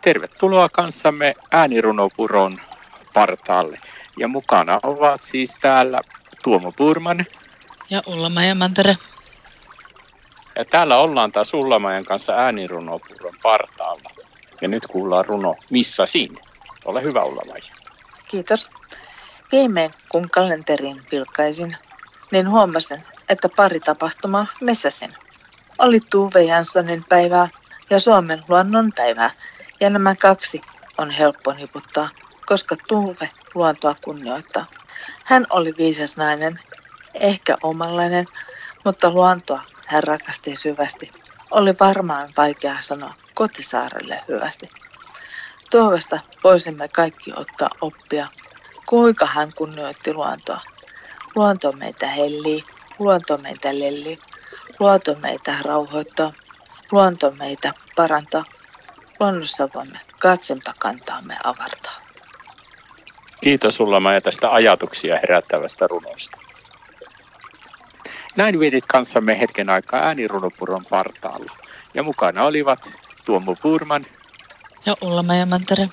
Tervetuloa kanssamme äänirunopuron partaalle. Ja mukana ovat siis täällä Tuomo Purman. Ja Ullamajan Mantere. Ja täällä ollaan taas Ullamajan kanssa äänirunopuron partaalla. Ja nyt kuullaan runo Missä sinne? Ole hyvä Ullamaja. Kiitos. Viimein kun kalenterin pilkkaisin, niin huomasin, että pari tapahtumaa messäsin. Oli Tuve Janssonin päivää ja Suomen luonnon päivää, ja nämä kaksi on helppo niputtaa, koska Tuve luontoa kunnioittaa. Hän oli viisas nainen, ehkä omanlainen, mutta luontoa hän rakasti syvästi. Oli varmaan vaikea sanoa kotisaarelle hyvästi. Tuovesta voisimme kaikki ottaa oppia, kuinka hän kunnioitti luontoa. Luonto meitä hellii, luonto meitä lellii, luonto meitä rauhoittaa, luonto meitä parantaa. Luonnossa voimme katsontakantaamme avartaa. Kiitos sulla Maja tästä ajatuksia herättävästä runosta. Näin vietit kanssamme hetken aikaa äänirunopuron partaalla. Ja mukana olivat Tuomo Purman ja Ulla Mantere.